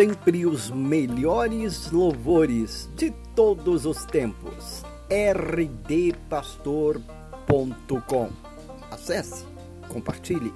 sempre os melhores louvores de todos os tempos. rdpastor.com. Acesse, compartilhe.